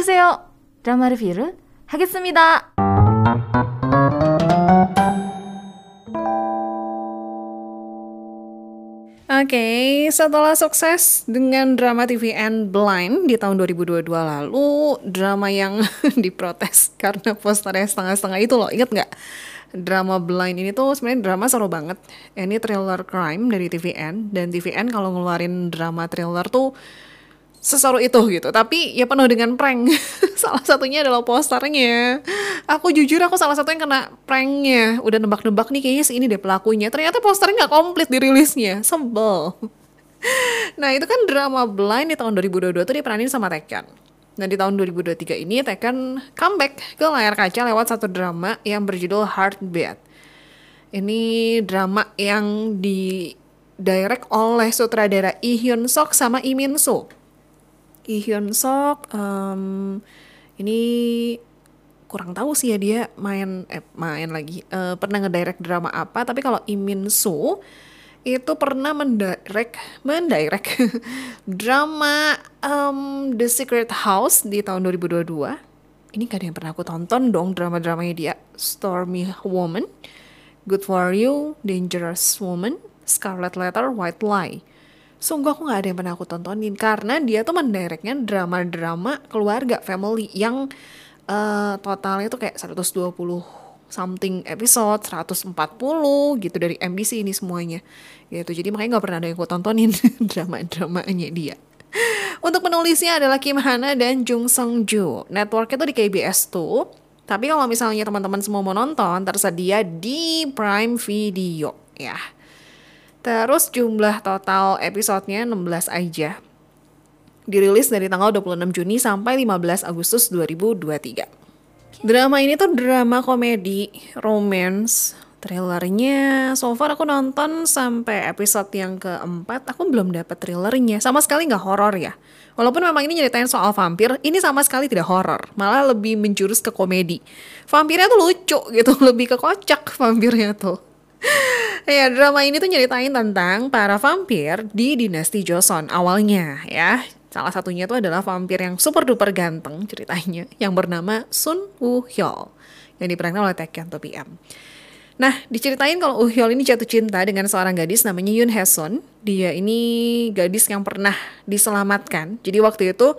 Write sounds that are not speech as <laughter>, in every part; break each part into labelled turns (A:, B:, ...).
A: 오세요. 드라마 리뷰를 하겠습니다.
B: Oke, okay, setelah sukses dengan drama TVN Blind di tahun 2022 lalu, drama yang <laughs> diprotes karena posternya setengah-setengah itu loh, inget nggak? Drama Blind ini tuh sebenarnya drama seru banget. Ini thriller crime dari TVN dan TVN kalau ngeluarin drama thriller tuh seseru itu gitu. Tapi ya penuh dengan prank. <laughs> Salah satunya adalah posternya. Aku jujur aku salah satu yang kena pranknya. Udah nebak-nebak nih kayaknya si ini deh pelakunya. Ternyata posternya nggak komplit dirilisnya sebel. <laughs> Nah itu kan drama Blind di tahun 2022 tuh diperanin sama Tekken. Nah di tahun 2023 ini Tekken comeback ke layar kaca lewat satu drama yang berjudul Heartbeat. Ini drama yang di direct oleh sutradara Lee Hyun Sok sama Lee Min Soo Lee Hyun Sok um, ini kurang tahu sih ya dia main eh main lagi uh, pernah ngedirect drama apa tapi kalau Imin Soo itu pernah mendirect mendirect <laughs> drama um, The Secret House di tahun 2022 ini gak ada yang pernah aku tonton dong drama-dramanya dia Stormy Woman Good For You Dangerous Woman Scarlet Letter White Lie sungguh aku gak ada yang pernah aku tontonin karena dia tuh mendirectnya drama-drama keluarga family yang uh, totalnya tuh kayak 120 something episode 140 gitu dari MBC ini semuanya gitu. Jadi makanya nggak pernah ada yang aku tontonin <laughs> drama-dramanya dia. Untuk penulisnya adalah Kim Hana dan Jung Sung Joo. Networknya tuh di KBS tuh. Tapi kalau misalnya teman-teman semua mau nonton tersedia di Prime Video ya Terus jumlah total episodenya 16 aja. Dirilis dari tanggal 26 Juni sampai 15 Agustus 2023. Drama ini tuh drama komedi, romance, Trailernya, so far aku nonton sampai episode yang keempat, aku belum dapet trailernya. Sama sekali nggak horor ya. Walaupun memang ini nyeritain soal vampir, ini sama sekali tidak horor. Malah lebih menjurus ke komedi. Vampirnya tuh lucu gitu, <laughs> lebih ke kocak vampirnya tuh. <laughs> ya drama ini tuh nyeritain tentang para vampir di dinasti Joseon awalnya ya. Salah satunya tuh adalah vampir yang super duper ganteng ceritanya yang bernama Sun Woo Hyol yang diperankan oleh Taekyon To PM. Nah, diceritain kalau Uh Hyol ini jatuh cinta dengan seorang gadis namanya Yoon Hae-sun. Dia ini gadis yang pernah diselamatkan. Jadi waktu itu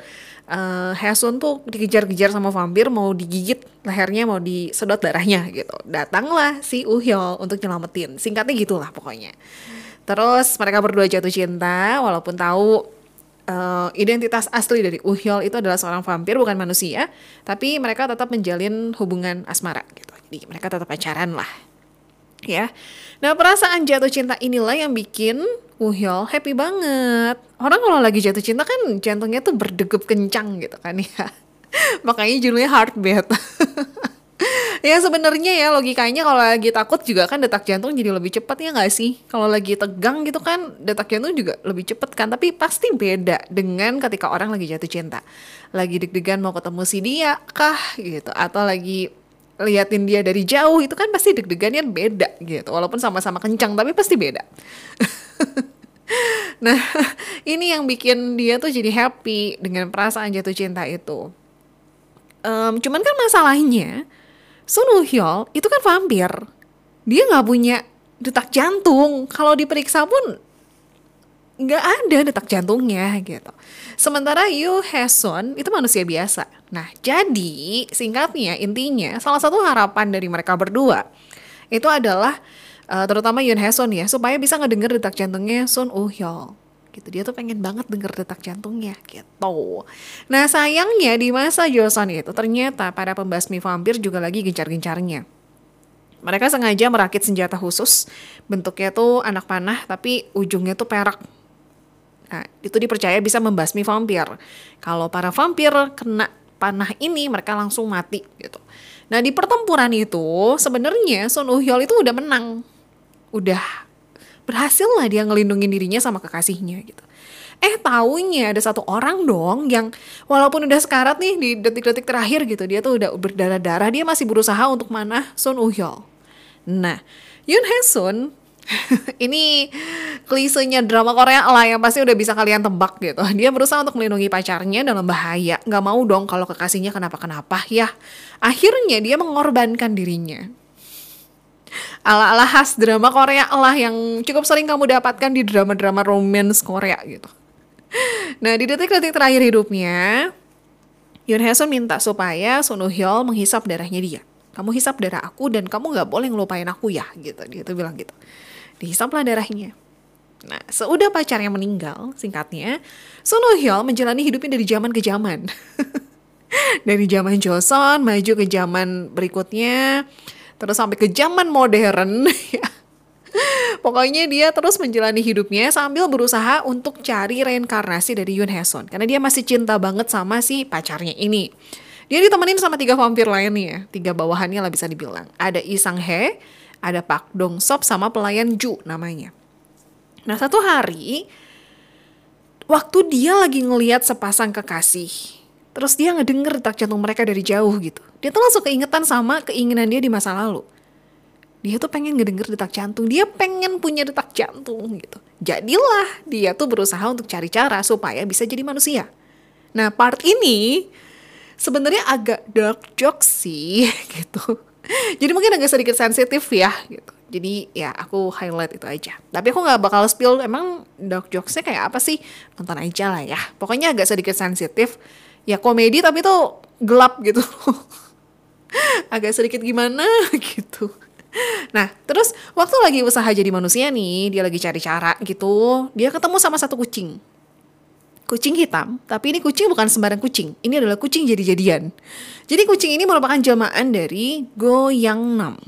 B: uh, Haesun tuh dikejar-kejar sama vampir mau digigit lehernya mau disedot darahnya gitu. Datanglah si Uhyol untuk nyelamatin. Singkatnya gitulah pokoknya. Terus mereka berdua jatuh cinta walaupun tahu uh, identitas asli dari Uhyol itu adalah seorang vampir bukan manusia tapi mereka tetap menjalin hubungan asmara gitu. Jadi mereka tetap pacaran lah ya nah perasaan jatuh cinta inilah yang bikin Uhyol happy banget. Orang kalau lagi jatuh cinta kan jantungnya tuh berdegup kencang gitu kan ya. <laughs> Makanya judulnya heartbeat. <laughs> ya sebenarnya ya logikanya kalau lagi takut juga kan detak jantung jadi lebih cepat ya nggak sih? Kalau lagi tegang gitu kan detak jantung juga lebih cepat kan. Tapi pasti beda dengan ketika orang lagi jatuh cinta. Lagi deg-degan mau ketemu si dia kah gitu atau lagi liatin dia dari jauh itu kan pasti deg-degannya beda gitu. Walaupun sama-sama kencang tapi pasti beda. <laughs> Nah ini yang bikin dia tuh jadi happy dengan perasaan jatuh cinta itu. Um, cuman kan masalahnya Sun Woo Hyol itu kan vampir. Dia nggak punya detak jantung. Kalau diperiksa pun nggak ada detak jantungnya gitu. Sementara Yu Haesun itu manusia biasa. Nah, jadi singkatnya intinya salah satu harapan dari mereka berdua itu adalah uh, terutama Yoon Haesun ya supaya bisa ngedenger detak jantungnya Sun Woo Hyol gitu dia tuh pengen banget denger detak jantungnya gitu nah sayangnya di masa Joseon itu ternyata para pembasmi vampir juga lagi gencar-gencarnya mereka sengaja merakit senjata khusus bentuknya tuh anak panah tapi ujungnya tuh perak Nah, itu dipercaya bisa membasmi vampir. Kalau para vampir kena panah ini, mereka langsung mati gitu. Nah, di pertempuran itu sebenarnya Sun Uhyol itu udah menang. Udah berhasil lah dia ngelindungin dirinya sama kekasihnya gitu. Eh taunya ada satu orang dong yang walaupun udah sekarat nih di detik-detik terakhir gitu dia tuh udah berdarah-darah dia masih berusaha untuk manah Sun Uhyol. Nah, Yun Hae Sun <laughs> ini klisenya drama Korea lah yang pasti udah bisa kalian tebak gitu. Dia berusaha untuk melindungi pacarnya dalam bahaya. Gak mau dong kalau kekasihnya kenapa-kenapa ya. Akhirnya dia mengorbankan dirinya. Ala-ala khas drama Korea lah yang cukup sering kamu dapatkan di drama-drama romance Korea gitu. Nah di detik-detik terakhir hidupnya, Yoon Hae minta supaya Sun Hyol menghisap darahnya dia. Kamu hisap darah aku dan kamu gak boleh ngelupain aku ya gitu. Dia tuh bilang gitu dihisaplah darahnya. Nah, seudah pacarnya meninggal, singkatnya, Hyol menjalani hidupnya dari zaman ke zaman. <laughs> dari zaman Joseon, maju ke zaman berikutnya, terus sampai ke zaman modern. <laughs> Ya. Pokoknya dia terus menjalani hidupnya sambil berusaha untuk cari reinkarnasi dari Yoon Hae-sun. Karena dia masih cinta banget sama si pacarnya ini. Dia ditemenin sama tiga vampir lainnya, tiga bawahannya lah bisa dibilang. Ada Lee Sang Hee, ada Pak Dong Sop sama pelayan Ju namanya. Nah satu hari waktu dia lagi ngeliat sepasang kekasih, terus dia ngedenger detak jantung mereka dari jauh gitu. Dia tuh langsung keingetan sama keinginan dia di masa lalu. Dia tuh pengen ngedenger detak jantung, dia pengen punya detak jantung gitu. Jadilah dia tuh berusaha untuk cari cara supaya bisa jadi manusia. Nah part ini sebenarnya agak dark joke sih <laughs> gitu <laughs> jadi mungkin agak sedikit sensitif ya gitu. Jadi ya aku highlight itu aja. Tapi aku nggak bakal spill emang dark jokesnya kayak apa sih? Nonton aja lah ya. Pokoknya agak sedikit sensitif. Ya komedi tapi tuh gelap gitu. <laughs> agak sedikit gimana <laughs> gitu. Nah, terus waktu lagi usaha jadi manusia nih, dia lagi cari cara gitu, dia ketemu sama satu kucing kucing hitam, tapi ini kucing bukan sembarang kucing. Ini adalah kucing jadi-jadian. Jadi kucing ini merupakan jelmaan dari Goyang Nam.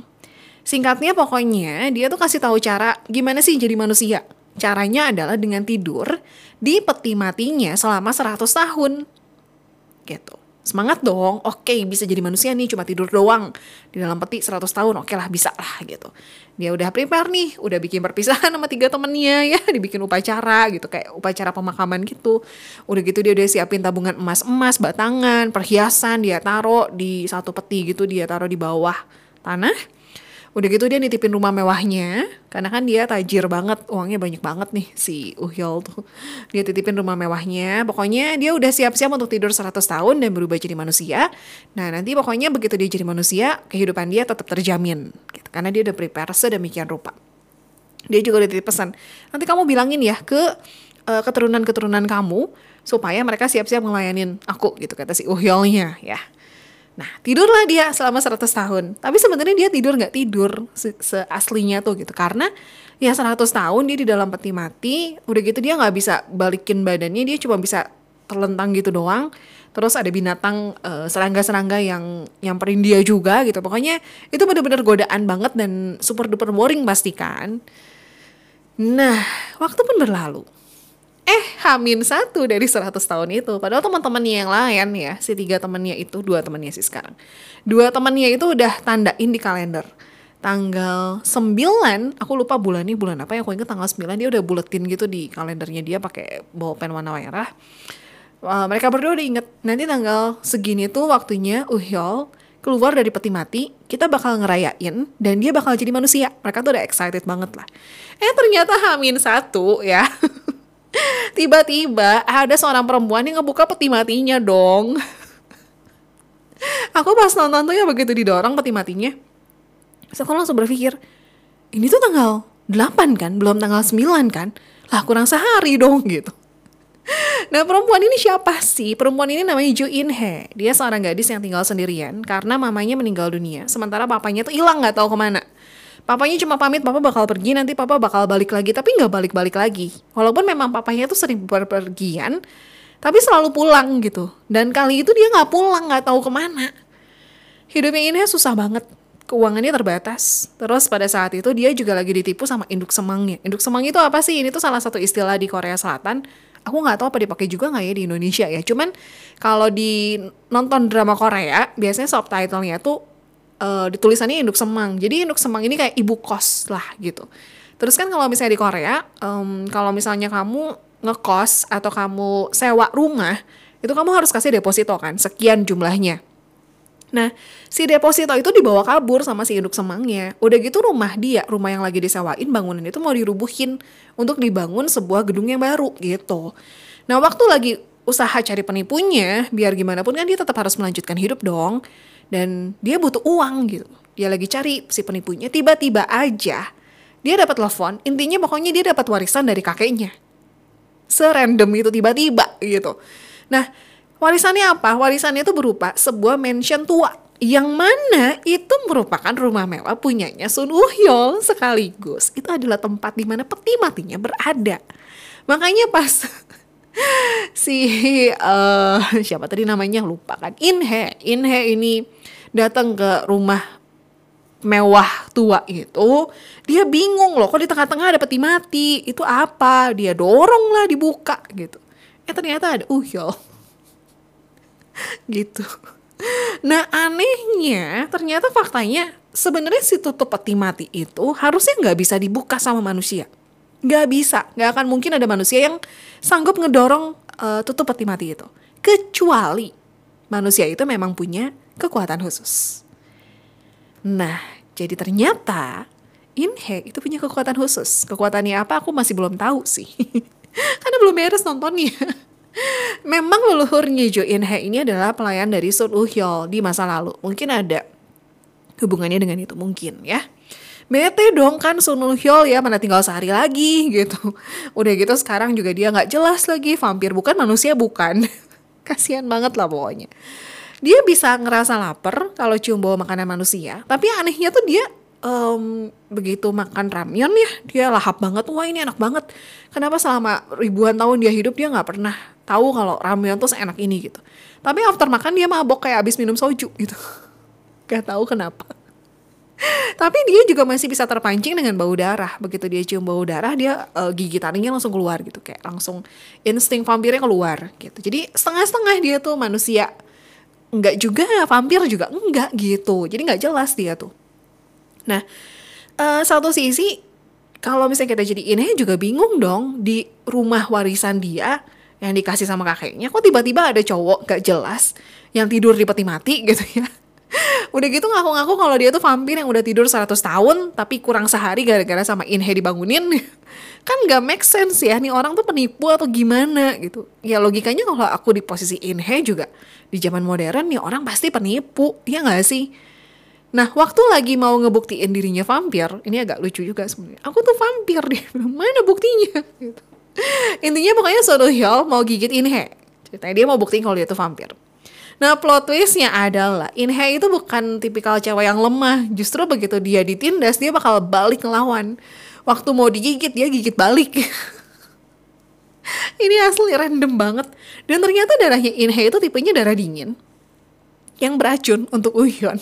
B: Singkatnya pokoknya dia tuh kasih tahu cara gimana sih jadi manusia. Caranya adalah dengan tidur di peti matinya selama 100 tahun. Gitu semangat dong, oke okay, bisa jadi manusia nih cuma tidur doang. Di dalam peti 100 tahun, oke okay lah bisa lah gitu. Dia udah prepare nih, udah bikin perpisahan sama tiga temennya <laughs> ya, dibikin upacara gitu. Kayak upacara pemakaman gitu. Udah gitu dia udah siapin tabungan emas-emas, batangan, perhiasan dia taruh di satu peti gitu, dia taruh di bawah tanah Udah gitu dia nitipin rumah mewahnya, karena kan dia tajir banget, uangnya banyak banget nih si Uhyol tuh. Dia titipin rumah mewahnya, pokoknya dia udah siap-siap untuk tidur 100 tahun dan berubah jadi manusia. Nah nanti pokoknya begitu dia jadi manusia, kehidupan dia tetap terjamin. Gitu. Karena dia udah prepare sedemikian rupa. Dia juga udah titip pesan, nanti kamu bilangin ya ke uh, keturunan-keturunan kamu, supaya mereka siap-siap ngelayanin aku gitu kata si Uhyolnya ya. Nah, tidurlah dia selama 100 tahun. Tapi sebenarnya dia tidur nggak tidur se seaslinya tuh gitu. Karena ya 100 tahun dia di dalam peti mati, udah gitu dia nggak bisa balikin badannya, dia cuma bisa terlentang gitu doang. Terus ada binatang serangga serangga-serangga yang nyamperin dia juga gitu. Pokoknya itu bener-bener godaan banget dan super duper boring pastikan. Nah, waktu pun berlalu eh Hamin satu dari 100 tahun itu. Padahal teman-temannya yang lain ya, si tiga temannya itu, dua temannya sih sekarang. Dua temannya itu udah tandain di kalender. Tanggal 9, aku lupa bulan ini bulan apa ya, aku ingat tanggal 9 dia udah buletin gitu di kalendernya dia pakai bolpen warna merah. Uh, mereka berdua udah inget, nanti tanggal segini tuh waktunya Uhyol keluar dari peti mati, kita bakal ngerayain dan dia bakal jadi manusia. Mereka tuh udah excited banget lah. Eh ternyata Hamin satu ya. <laughs> Tiba-tiba ada seorang perempuan yang ngebuka peti matinya dong. Aku pas nonton tuh ya begitu didorong peti matinya. Terus aku langsung berpikir, ini tuh tanggal 8 kan, belum tanggal 9 kan? Lah kurang sehari dong gitu. Nah perempuan ini siapa sih? Perempuan ini namanya Jo In He. Dia seorang gadis yang tinggal sendirian karena mamanya meninggal dunia. Sementara papanya tuh hilang nggak tahu ke mana. Papanya cuma pamit, papa bakal pergi, nanti papa bakal balik lagi. Tapi nggak balik-balik lagi. Walaupun memang papanya tuh sering berpergian, tapi selalu pulang gitu. Dan kali itu dia nggak pulang, nggak tahu ke mana. Hidupnya ini susah banget. Keuangannya terbatas. Terus pada saat itu dia juga lagi ditipu sama induk semangnya. Induk semang itu apa sih? Ini tuh salah satu istilah di Korea Selatan. Aku nggak tahu apa dipakai juga nggak ya di Indonesia ya. Cuman kalau di nonton drama Korea, biasanya subtitlenya tuh uh, ditulisannya induk semang. Jadi induk semang ini kayak ibu kos lah gitu. Terus kan kalau misalnya di Korea, um, kalau misalnya kamu ngekos atau kamu sewa rumah, itu kamu harus kasih deposito kan, sekian jumlahnya. Nah, si deposito itu dibawa kabur sama si induk semangnya. Udah gitu rumah dia, rumah yang lagi disewain, bangunan itu mau dirubuhin untuk dibangun sebuah gedung yang baru gitu. Nah, waktu lagi usaha cari penipunya, biar gimana pun kan dia tetap harus melanjutkan hidup dong. Dan dia butuh uang gitu. Dia lagi cari si penipunya, tiba-tiba aja dia dapat telepon, intinya pokoknya dia dapat warisan dari kakeknya. Serandom itu tiba-tiba gitu. Nah, Warisannya apa? Warisannya itu berupa sebuah mansion tua yang mana itu merupakan rumah mewah punyanya Sun Woo-hyol sekaligus itu adalah tempat di mana peti matinya berada. Makanya pas <laughs> si uh, siapa tadi namanya lupa kan Inhe Inhe ini datang ke rumah mewah tua itu dia bingung loh kok di tengah-tengah ada peti mati itu apa dia dorong lah dibuka gitu eh ternyata ada Uhyol <laughs> gitu. Nah anehnya ternyata faktanya sebenarnya si tutup peti mati itu harusnya nggak bisa dibuka sama manusia. Nggak bisa, nggak akan mungkin ada manusia yang sanggup ngedorong uh, tutup peti mati itu. Kecuali manusia itu memang punya kekuatan khusus. Nah, jadi ternyata Inhe itu punya kekuatan khusus. Kekuatannya apa aku masih belum tahu sih. <laughs> Karena belum beres nontonnya. <laughs> Memang leluhurnya Jo In Hye ini adalah pelayan dari Sun Woo Hyol di masa lalu. Mungkin ada hubungannya dengan itu mungkin ya. Bete dong kan Sun Hyol ya mana tinggal sehari lagi gitu. Udah gitu sekarang juga dia nggak jelas lagi vampir bukan manusia bukan. <laughs> Kasihan banget lah pokoknya. Dia bisa ngerasa lapar kalau cium bau makanan manusia, tapi anehnya tuh dia um, begitu makan ramyeon ya dia lahap banget. Wah ini enak banget. Kenapa selama ribuan tahun dia hidup dia nggak pernah tahu kalau ramyeon tuh seenak ini gitu. Tapi after makan dia mabok kayak abis minum soju gitu. <laughs> Gak tahu kenapa tapi dia juga masih bisa terpancing dengan bau darah. Begitu dia cium bau darah dia uh, gigi taringnya langsung keluar gitu. Kayak langsung insting vampirnya keluar gitu. Jadi setengah-setengah dia tuh manusia. Enggak juga vampir juga enggak gitu. Jadi nggak jelas dia tuh. Nah, uh, satu sisi kalau misalnya kita jadi ini juga bingung dong. Di rumah warisan dia yang dikasih sama kakeknya kok tiba-tiba ada cowok gak jelas yang tidur di peti mati gitu ya. Udah gitu ngaku-ngaku kalau dia tuh vampir yang udah tidur 100 tahun tapi kurang sehari gara-gara sama Inhe dibangunin. <laughs> kan gak make sense ya nih orang tuh penipu atau gimana gitu. Ya logikanya kalau aku di posisi Inhe juga di zaman modern nih orang pasti penipu, ya gak sih? Nah, waktu lagi mau ngebuktiin dirinya vampir, ini agak lucu juga sebenarnya. Aku tuh vampir deh, <laughs> mana buktinya? Gitu. Intinya pokoknya Sodo Hyol mau gigit Inhe. Ceritanya dia mau buktiin kalau dia tuh vampir. Nah, plot twistnya adalah Inhe itu bukan tipikal cewek yang lemah. Justru begitu dia ditindas, dia bakal balik ngelawan. Waktu mau digigit, dia gigit balik. <laughs> ini asli random banget. Dan ternyata darahnya Inhe itu tipenya darah dingin. Yang beracun untuk Uhyun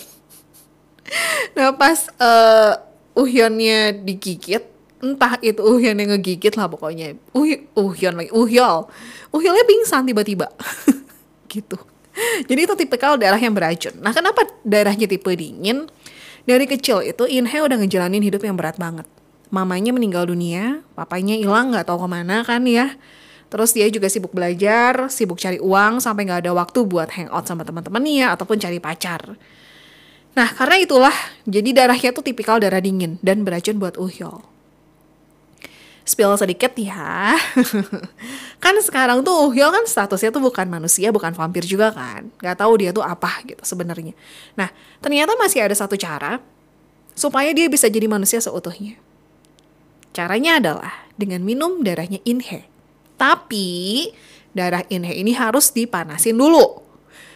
B: <laughs> nah pas uh, Uhyonnya digigit entah itu Uhyeon yang ngegigit lah pokoknya uh Uhyeon lagi Uhyol Uhyolnya pingsan tiba-tiba <laughs> gitu <laughs> jadi itu tipikal darah yang beracun nah kenapa darahnya tipe dingin dari kecil itu Inhe udah ngejalanin hidup yang berat banget mamanya meninggal dunia papanya hilang nggak tahu ke mana kan ya Terus dia juga sibuk belajar, sibuk cari uang sampai nggak ada waktu buat hangout sama teman-temannya ataupun cari pacar. Nah, karena itulah, jadi darahnya tuh tipikal darah dingin dan beracun buat Uhyol. Spill sedikit ya. <laughs> kan sekarang tuh Uhyol kan statusnya tuh bukan manusia, bukan vampir juga kan. Gak tahu dia tuh apa gitu sebenarnya. Nah, ternyata masih ada satu cara supaya dia bisa jadi manusia seutuhnya. Caranya adalah dengan minum darahnya Inhe. Tapi darah Inhe ini harus dipanasin dulu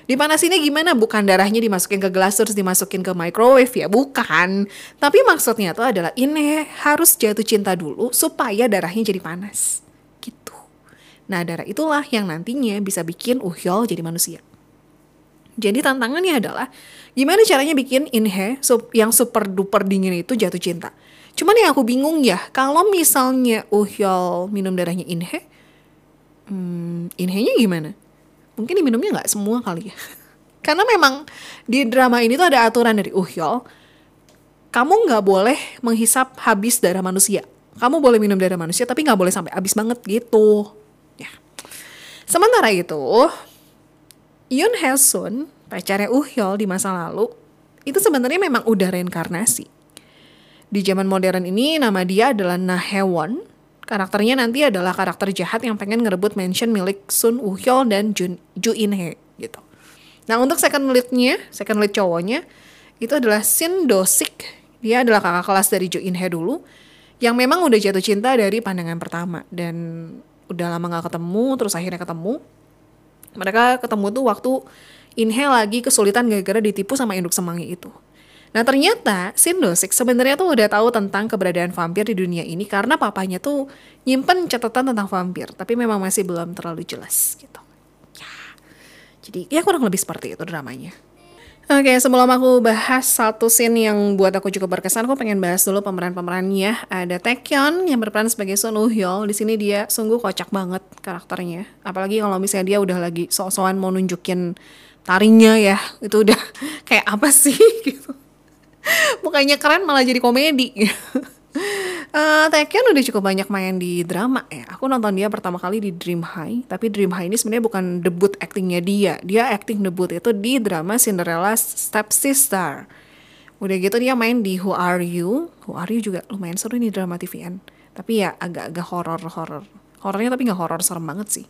B: Dipanasinnya gimana? Bukan darahnya dimasukin ke gelas terus dimasukin ke microwave ya, bukan. Tapi maksudnya tuh adalah ini harus jatuh cinta dulu supaya darahnya jadi panas. Gitu. Nah, darah itulah yang nantinya bisa bikin Uhyol jadi manusia. Jadi tantangannya adalah gimana caranya bikin Inhe yang super duper dingin itu jatuh cinta. Cuman yang aku bingung ya, kalau misalnya Uhyol minum darahnya Inhe, hmm, Inhe-nya gimana? Mungkin diminumnya nggak semua kali ya <laughs> karena memang di drama ini tuh ada aturan dari Uhyol kamu nggak boleh menghisap habis darah manusia kamu boleh minum darah manusia tapi nggak boleh sampai habis banget gitu ya sementara itu Yun Hae Sun pacarnya Uhyol di masa lalu, itu sebenarnya memang udah reinkarnasi. Di zaman modern ini nama dia adalah Nahewon. Karakternya nanti adalah karakter jahat yang pengen ngerebut mansion milik Sun Uhyol dan Jun, Ju In He gitu. Nah untuk second leadnya, second lead cowoknya itu adalah Shin Do Sik. Dia adalah kakak kelas dari Jo In He dulu, yang memang udah jatuh cinta dari pandangan pertama dan udah lama gak ketemu, terus akhirnya ketemu. Mereka ketemu tuh waktu In He lagi kesulitan gara-gara ditipu sama induk semanggi itu. Nah ternyata Shin Do Sik sebenarnya tuh udah tahu tentang keberadaan vampir di dunia ini karena papanya tuh nyimpen catatan tentang vampir, tapi memang masih belum terlalu jelas gitu. Jadi ya kurang lebih seperti itu dramanya. Oke, sebelum aku bahas satu scene yang buat aku cukup berkesan, aku pengen bahas dulu pemeran-pemerannya. Ada Taekyon yang berperan sebagai Sun Woo-hyol. Di sini dia sungguh kocak banget karakternya. Apalagi kalau misalnya dia udah lagi sok-sokan mau nunjukin taringnya ya. Itu udah <laughs> kayak apa sih <laughs> gitu. <laughs> Bukannya keren malah jadi komedi. <laughs> Uh, Taekyon udah cukup banyak main di drama ya. Aku nonton dia pertama kali di Dream High, tapi Dream High ini sebenarnya bukan debut aktingnya dia. Dia acting debut itu di drama Cinderella Step Sister. Udah gitu dia main di Who Are You. Who Are You juga lumayan seru nih drama TVN. Tapi ya agak-agak horor-horor. Horornya tapi nggak horor serem banget sih.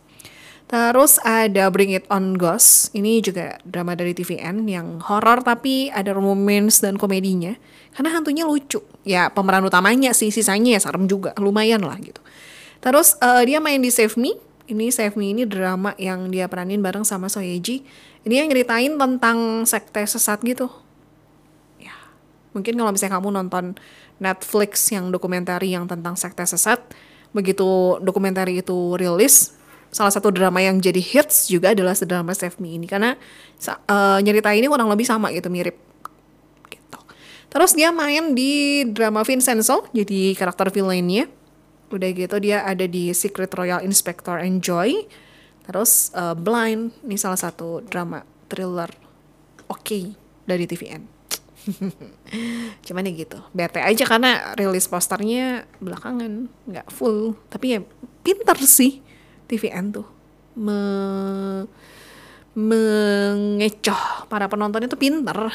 B: Terus ada Bring It On Ghost. Ini juga drama dari TVN yang horor tapi ada romance dan komedinya. Karena hantunya lucu. Ya pemeran utamanya sih, sisanya ya serem juga. Lumayan lah gitu. Terus uh, dia main di Save Me. Ini Save Me ini drama yang dia peranin bareng sama Soyeji. Ini yang ngeritain tentang sekte sesat gitu. Ya, mungkin kalau misalnya kamu nonton Netflix yang dokumentari yang tentang sekte sesat, begitu dokumentari itu rilis, salah satu drama yang jadi hits juga adalah drama Save Me ini karena uh, nyerita ini kurang lebih sama gitu mirip gitu. Terus dia main di drama Vincenzo jadi karakter villainnya. Udah gitu dia ada di Secret Royal Inspector Enjoy. Terus uh, Blind ini salah satu drama thriller oke okay dari TVN. <laughs> Cuman ya gitu, bete aja karena rilis posternya belakangan, nggak full. Tapi ya pinter sih TVN tuh. Me mengecoh para penonton itu pinter. <laughs>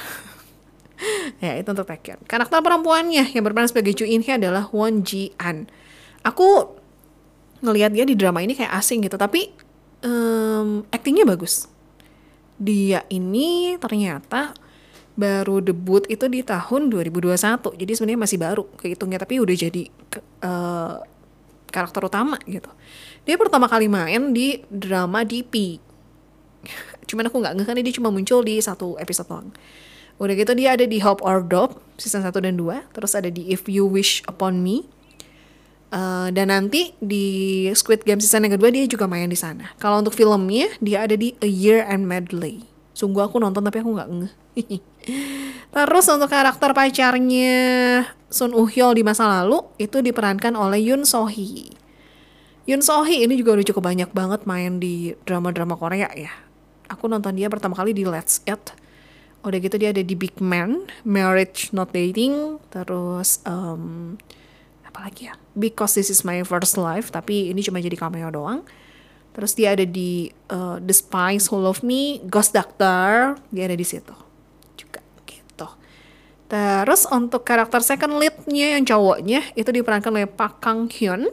B: Ya itu untuk Taekyon karakter perempuannya yang berperan sebagai Ju In Hee adalah Won Ji An. Aku ngelihat dia di drama ini kayak asing gitu tapi um, actingnya bagus. Dia ini ternyata baru debut itu di tahun 2021 jadi sebenarnya masih baru kehitungnya tapi udah jadi uh, karakter utama gitu dia pertama kali main di drama DP. <laughs> Cuman aku nggak ngerti dia cuma muncul di satu episode doang. Udah gitu dia ada di Hope or Dope season 1 dan 2. Terus ada di If You Wish Upon Me. Uh, dan nanti di Squid Game season yang kedua dia juga main di sana. Kalau untuk filmnya dia ada di A Year and Medley. Sungguh aku nonton tapi aku nggak ngeh. <laughs> Terus untuk karakter pacarnya Sun Uh Hyol di masa lalu itu diperankan oleh Yoon So Hee. Yun ini juga udah cukup banyak banget main di drama-drama Korea ya. Aku nonton dia pertama kali di Let's Eat. Udah gitu dia ada di Big Man, Marriage Not Dating, terus um, apa lagi ya? Because This Is My First Life, tapi ini cuma jadi cameo doang. Terus dia ada di uh, The Spies Who Love Me, Ghost Doctor, dia ada di situ juga gitu. Terus untuk karakter second leadnya yang cowoknya itu diperankan oleh Park Kang Hyun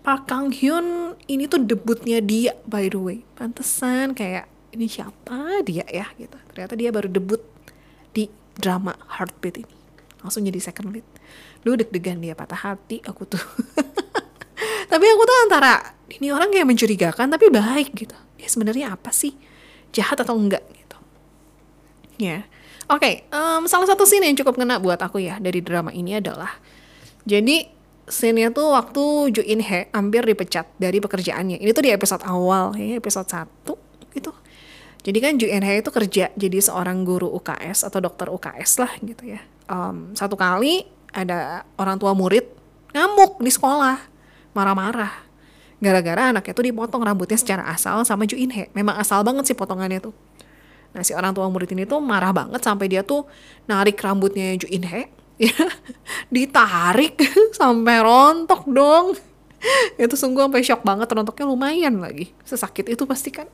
B: Park Kang Hyun ini tuh debutnya dia by the way. Pantesan kayak ini siapa dia ya gitu. Ternyata dia baru debut di drama Heartbeat ini. Langsung jadi second lead. Lu deg-degan dia patah hati aku tuh. <laughs> tapi aku tuh antara ini orang kayak mencurigakan tapi baik gitu. Dia sebenarnya apa sih? Jahat atau enggak gitu. Ya. Yeah. Oke, okay, um, salah satu scene yang cukup kena buat aku ya dari drama ini adalah jadi scene-nya tuh waktu Jo In He hampir dipecat dari pekerjaannya. Ini tuh di episode awal, ya episode 1 gitu. Jadi kan Jo In He itu kerja jadi seorang guru UKS atau dokter UKS lah gitu ya. Um, satu kali ada orang tua murid ngamuk di sekolah, marah-marah. Gara-gara anaknya tuh dipotong rambutnya secara asal sama Jo In He. Memang asal banget sih potongannya tuh. Nah si orang tua murid ini tuh marah banget sampai dia tuh narik rambutnya Jo In He ya <laughs> ditarik <laughs> sampai rontok dong. Itu sungguh sampai shock banget rontok lumayan lagi. Sesakit itu pasti kan.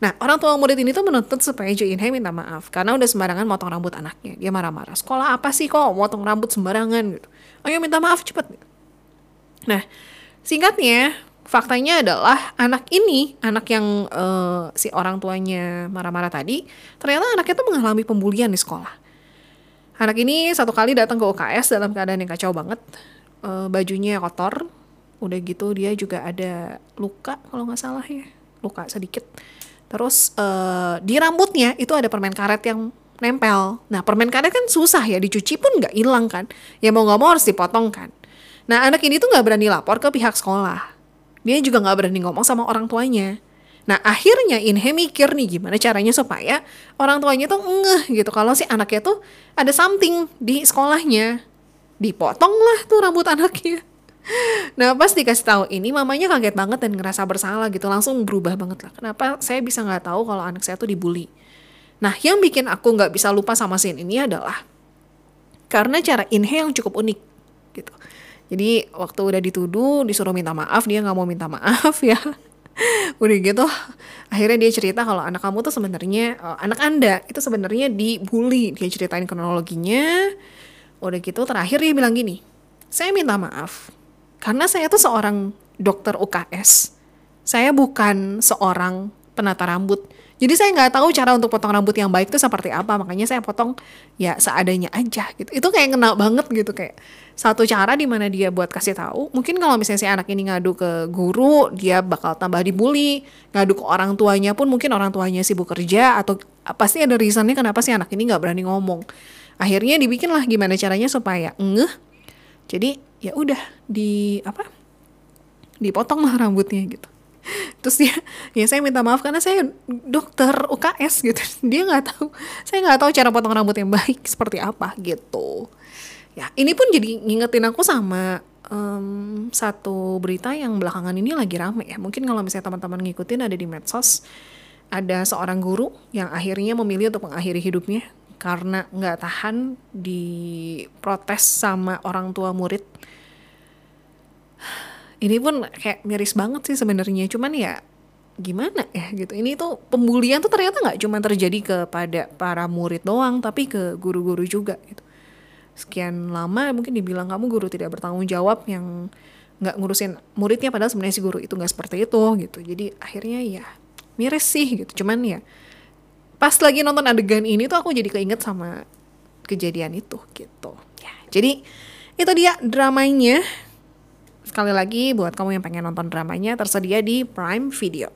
B: Nah orang tua murid ini tuh menuntut supaya Jo In Hye minta maaf karena udah sembarangan motong rambut anaknya. Dia marah-marah sekolah apa sih kok motong rambut sembarangan? gitu. Ayo minta maaf cepet. Nah singkatnya faktanya adalah anak ini anak yang uh, si orang tuanya marah-marah tadi ternyata anaknya tuh mengalami pembulian di sekolah anak ini satu kali datang ke UKS dalam keadaan yang kacau banget. Uh, bajunya kotor. Udah gitu dia juga ada luka kalau nggak salah ya. Luka sedikit. Terus uh, di rambutnya itu ada permen karet yang nempel. Nah permen karet kan susah ya dicuci pun nggak hilang kan. Ya mau nggak mau harus dipotong kan. Nah anak ini tuh nggak berani lapor ke pihak sekolah. Dia juga nggak berani ngomong sama orang tuanya Nah akhirnya Inhe mikir nih gimana caranya supaya orang tuanya tuh ngeh gitu kalau si anaknya tuh ada something di sekolahnya. Dipotong lah tuh rambut anaknya. <laughs> Nah pas dikasih tahu ini mamanya kaget banget dan ngerasa bersalah gitu langsung berubah banget lah. Kenapa saya bisa nggak tahu kalau anak saya tuh dibully? Nah yang bikin aku nggak bisa lupa sama scene ini adalah karena cara Inhe yang cukup unik gitu. Jadi waktu udah dituduh disuruh minta maaf dia nggak mau minta maaf <laughs> ya. <laughs> udah gitu akhirnya dia cerita kalau anak kamu tuh sebenarnya uh, anak anda itu sebenarnya dibully dia ceritain kronologinya udah gitu terakhir dia bilang gini saya minta maaf karena saya tuh seorang dokter UKS. Saya bukan seorang penata rambut. Jadi saya nggak tahu cara untuk potong rambut yang baik itu seperti apa. Makanya saya potong ya seadanya aja gitu. Itu kayak kena banget gitu kayak satu cara di mana dia buat kasih tahu. Mungkin kalau misalnya si anak ini ngadu ke guru, dia bakal tambah dibully. Ngadu ke orang tuanya pun mungkin orang tuanya sibuk kerja atau pasti ada reasonnya kenapa si anak ini nggak berani ngomong. Akhirnya dibikin lah gimana caranya supaya ngeh. Jadi ya udah di apa dipotong lah rambutnya gitu <laughs> terus dia ya saya minta maaf karena saya dokter UKS gitu. <laughs> Dia nggak tahu saya nggak tahu cara potong rambut yang baik <laughs> seperti apa gitu. Ya ini pun jadi ngingetin aku sama um, satu berita yang belakangan ini lagi rame ya. Mungkin kalau misalnya teman-teman ngikutin ada di medsos ada seorang guru yang akhirnya memilih untuk mengakhiri hidupnya karena nggak tahan diprotes sama orang tua murid ini pun kayak miris banget sih sebenarnya. Cuman ya gimana ya gitu. Ini tuh pembulian tuh ternyata nggak cuma terjadi kepada para murid doang tapi ke guru-guru juga gitu. Sekian lama mungkin dibilang kamu guru tidak bertanggung jawab yang nggak ngurusin muridnya padahal sebenarnya si guru itu nggak seperti itu gitu. Jadi akhirnya ya miris sih gitu. Cuman ya pas lagi nonton adegan ini tuh aku jadi keinget sama kejadian itu gitu. Ya jadi itu dia dramanya Sekali lagi buat kamu yang pengen nonton dramanya tersedia di Prime Video.